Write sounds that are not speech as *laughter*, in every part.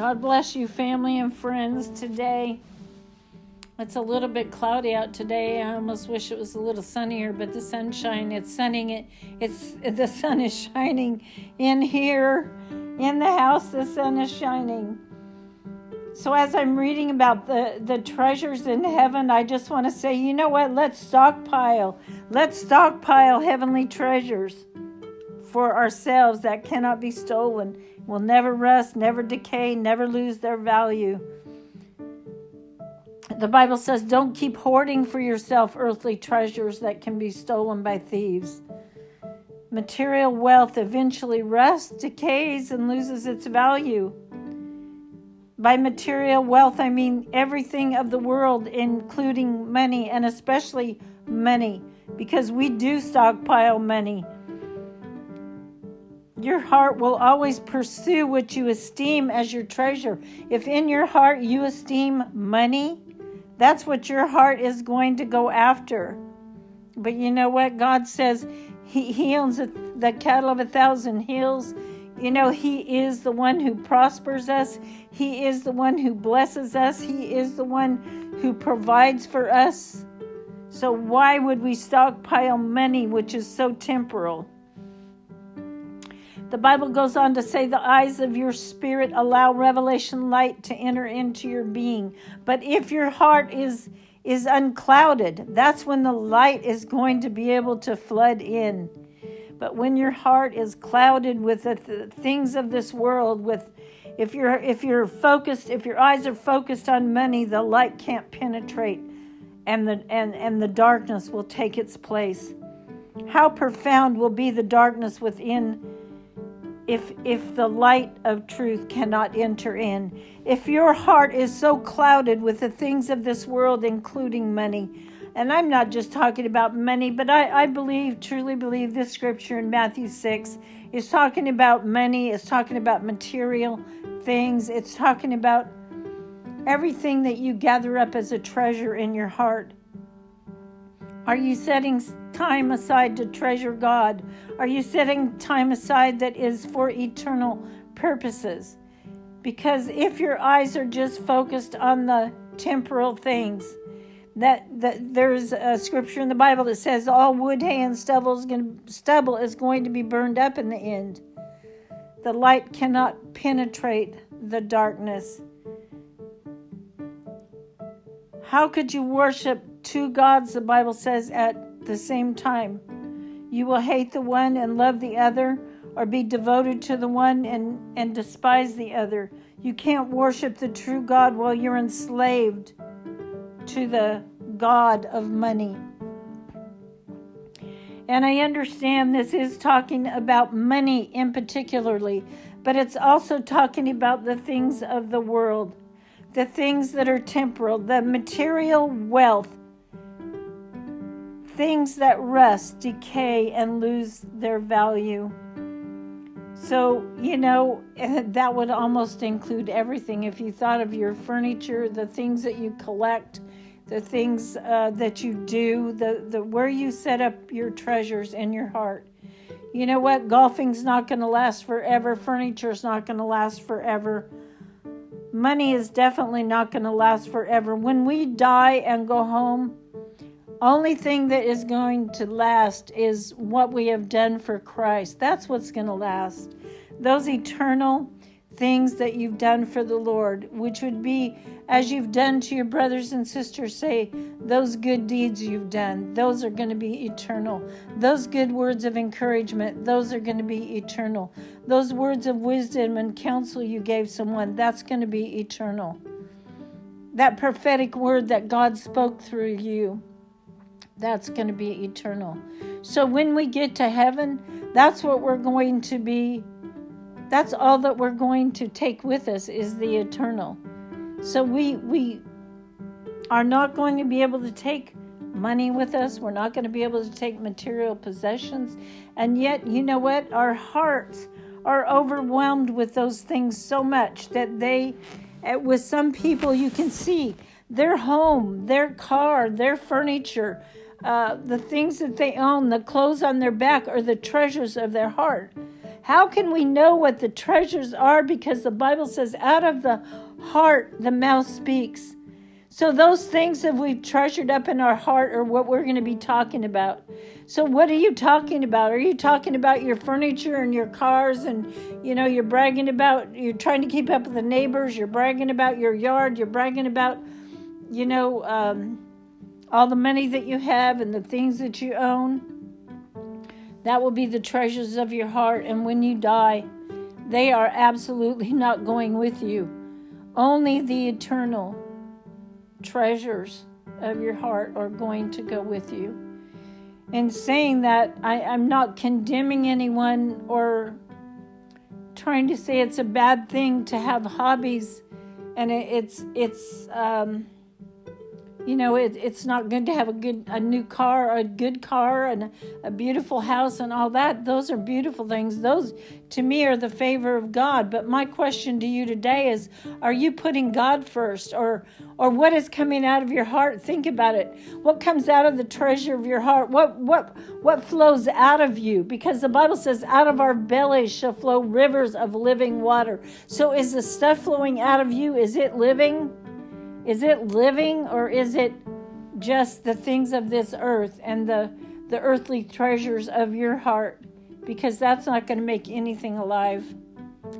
God bless you, family and friends, today. It's a little bit cloudy out today. I almost wish it was a little sunnier, but the sunshine, it's sunning it. It's the sun is shining in here in the house. The sun is shining. So as I'm reading about the the treasures in heaven, I just want to say, you know what? Let's stockpile. Let's stockpile heavenly treasures for ourselves that cannot be stolen, will never rust, never decay, never lose their value. The Bible says, don't keep hoarding for yourself earthly treasures that can be stolen by thieves. Material wealth eventually rusts, decays, and loses its value. By material wealth, I mean everything of the world, including money, and especially money, because we do stockpile money. Your heart will always pursue what you esteem as your treasure. If in your heart you esteem money, that's what your heart is going to go after. But you know what? God says He, he owns the cattle of a thousand hills. You know, He is the one who prospers us, He is the one who blesses us, He is the one who provides for us. So, why would we stockpile money which is so temporal? The Bible goes on to say, The eyes of your spirit allow revelation light to enter into your being. But if your heart is, is unclouded, that's when the light is going to be able to flood in. But when your heart is clouded with the th- things of this world, with if you're if you're focused, if your eyes are focused on money, the light can't penetrate and the and, and the darkness will take its place. How profound will be the darkness within if if the light of truth cannot enter in. If your heart is so clouded with the things of this world including money and i'm not just talking about money but i, I believe truly believe this scripture in matthew 6 is talking about money it's talking about material things it's talking about everything that you gather up as a treasure in your heart are you setting time aside to treasure God? Are you setting time aside that is for eternal purposes? Because if your eyes are just focused on the temporal things, that, that there's a scripture in the Bible that says all wood, hay, and stubble is, going to, stubble is going to be burned up in the end. The light cannot penetrate the darkness. How could you worship two gods, the Bible says, at the same time? You will hate the one and love the other, or be devoted to the one and, and despise the other. You can't worship the true God while you're enslaved to the God of money. And I understand this is talking about money in particularly, but it's also talking about the things of the world the things that are temporal, the material wealth, things that rust, decay, and lose their value. So, you know, *laughs* that would almost include everything. If you thought of your furniture, the things that you collect, the things uh, that you do, the, the where you set up your treasures in your heart. You know what? Golfing's not going to last forever. Furniture's not going to last forever money is definitely not going to last forever. When we die and go home, only thing that is going to last is what we have done for Christ. That's what's going to last. Those eternal things that you've done for the Lord, which would be as you've done to your brothers and sisters, say, those good deeds you've done, those are going to be eternal. Those good words of encouragement, those are going to be eternal. Those words of wisdom and counsel you gave someone, that's going to be eternal. That prophetic word that God spoke through you, that's going to be eternal. So when we get to heaven, that's what we're going to be that's all that we're going to take with us is the eternal. So we we are not going to be able to take money with us. We're not going to be able to take material possessions. And yet, you know what? Our hearts are overwhelmed with those things so much that they eh, with some people you can see their home, their car, their furniture, uh, the things that they own, the clothes on their back are the treasures of their heart. How can we know what the treasures are? Because the Bible says, out of the heart, the mouth speaks. So, those things that we've treasured up in our heart are what we're going to be talking about. So, what are you talking about? Are you talking about your furniture and your cars and, you know, you're bragging about, you're trying to keep up with the neighbors, you're bragging about your yard, you're bragging about, you know, um, all the money that you have and the things that you own? That will be the treasures of your heart. And when you die, they are absolutely *laughs* not going with you. Only the eternal treasures of your heart are going to go with you. In saying that, I, I'm not condemning anyone or trying to say it's a bad thing to have hobbies and it, it's it's um, you know it, it's not good to have a good a new car a good car and a beautiful house and all that. Those are beautiful things. Those to me are the favor of god. But my question to you today is are you putting god first or or what is coming out of your heart? Think about it. What comes out of the treasure of your heart? What what what flows out of you? Because the bible says out of our bellies shall flow rivers of living water. So is the stuff flowing out of you is it living is it living or is it just the things of this earth and the, the earthly treasures of your heart? Because that's not going to make anything alive.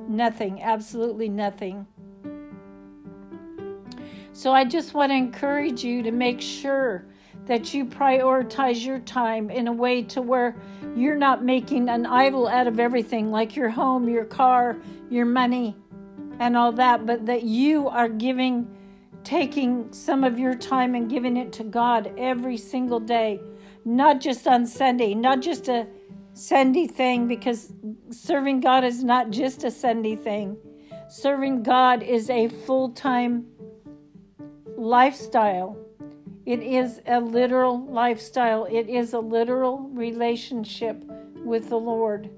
Nothing, absolutely nothing. So I just want to encourage you to make sure that you prioritize your time in a way to where you're not making an idol out of everything like your home, your car, your money, and all that, but that you are giving taking some of your time and giving it to God every single day, not just on Sunday, not just a Sunday thing, because serving God is not just a Sunday thing. Serving God is a full time lifestyle. It is a literal lifestyle. It is a literal relationship with the Lord.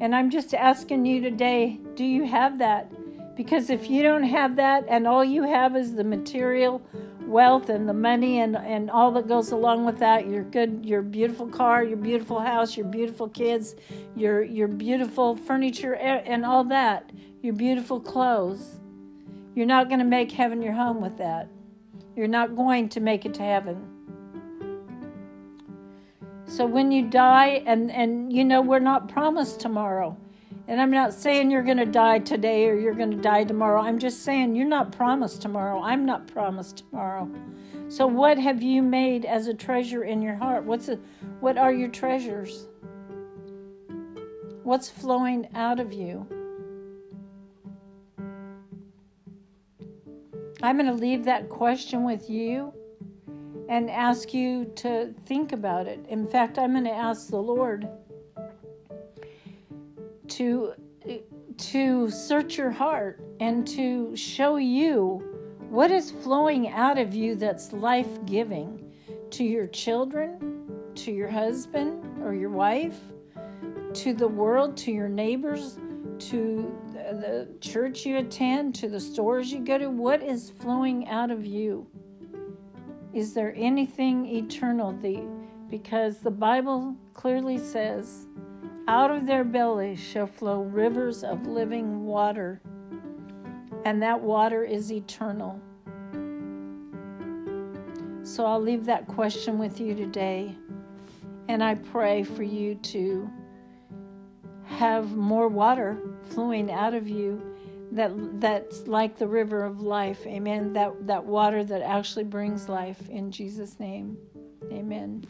And I'm just asking you today do you have that? Because if you don't have that and all you have is the material wealth and the money and, and all that goes along with that, your good your beautiful car, your beautiful house, your beautiful kids, your your beautiful furniture and all that, your beautiful clothes, you're not going to make heaven your home with that. You're not going to make it to heaven. So when you die and and you know we're not promised tomorrow. And I'm not saying you're going to die today or you're going to die tomorrow. I'm just saying you're not promised tomorrow. I'm not promised tomorrow. So what have you made as a treasure in your heart? What's a, what are your treasures? What's flowing out of you? I'm going to leave that question with you and ask you to think about it. In fact, I'm going to ask the Lord to to search your heart and to show you what is flowing out of you that's life-giving to your children, to your husband or your wife, to the world, to your neighbors, to the church you attend, to the stores you go to. What is flowing out of you? Is there anything eternal? The, because the Bible clearly says out of their bellies shall flow rivers of living water, and that water is eternal. So I'll leave that question with you today, and I pray for you to have more water flowing out of you that that's like the river of life. Amen. That that water that actually brings life in Jesus name. Amen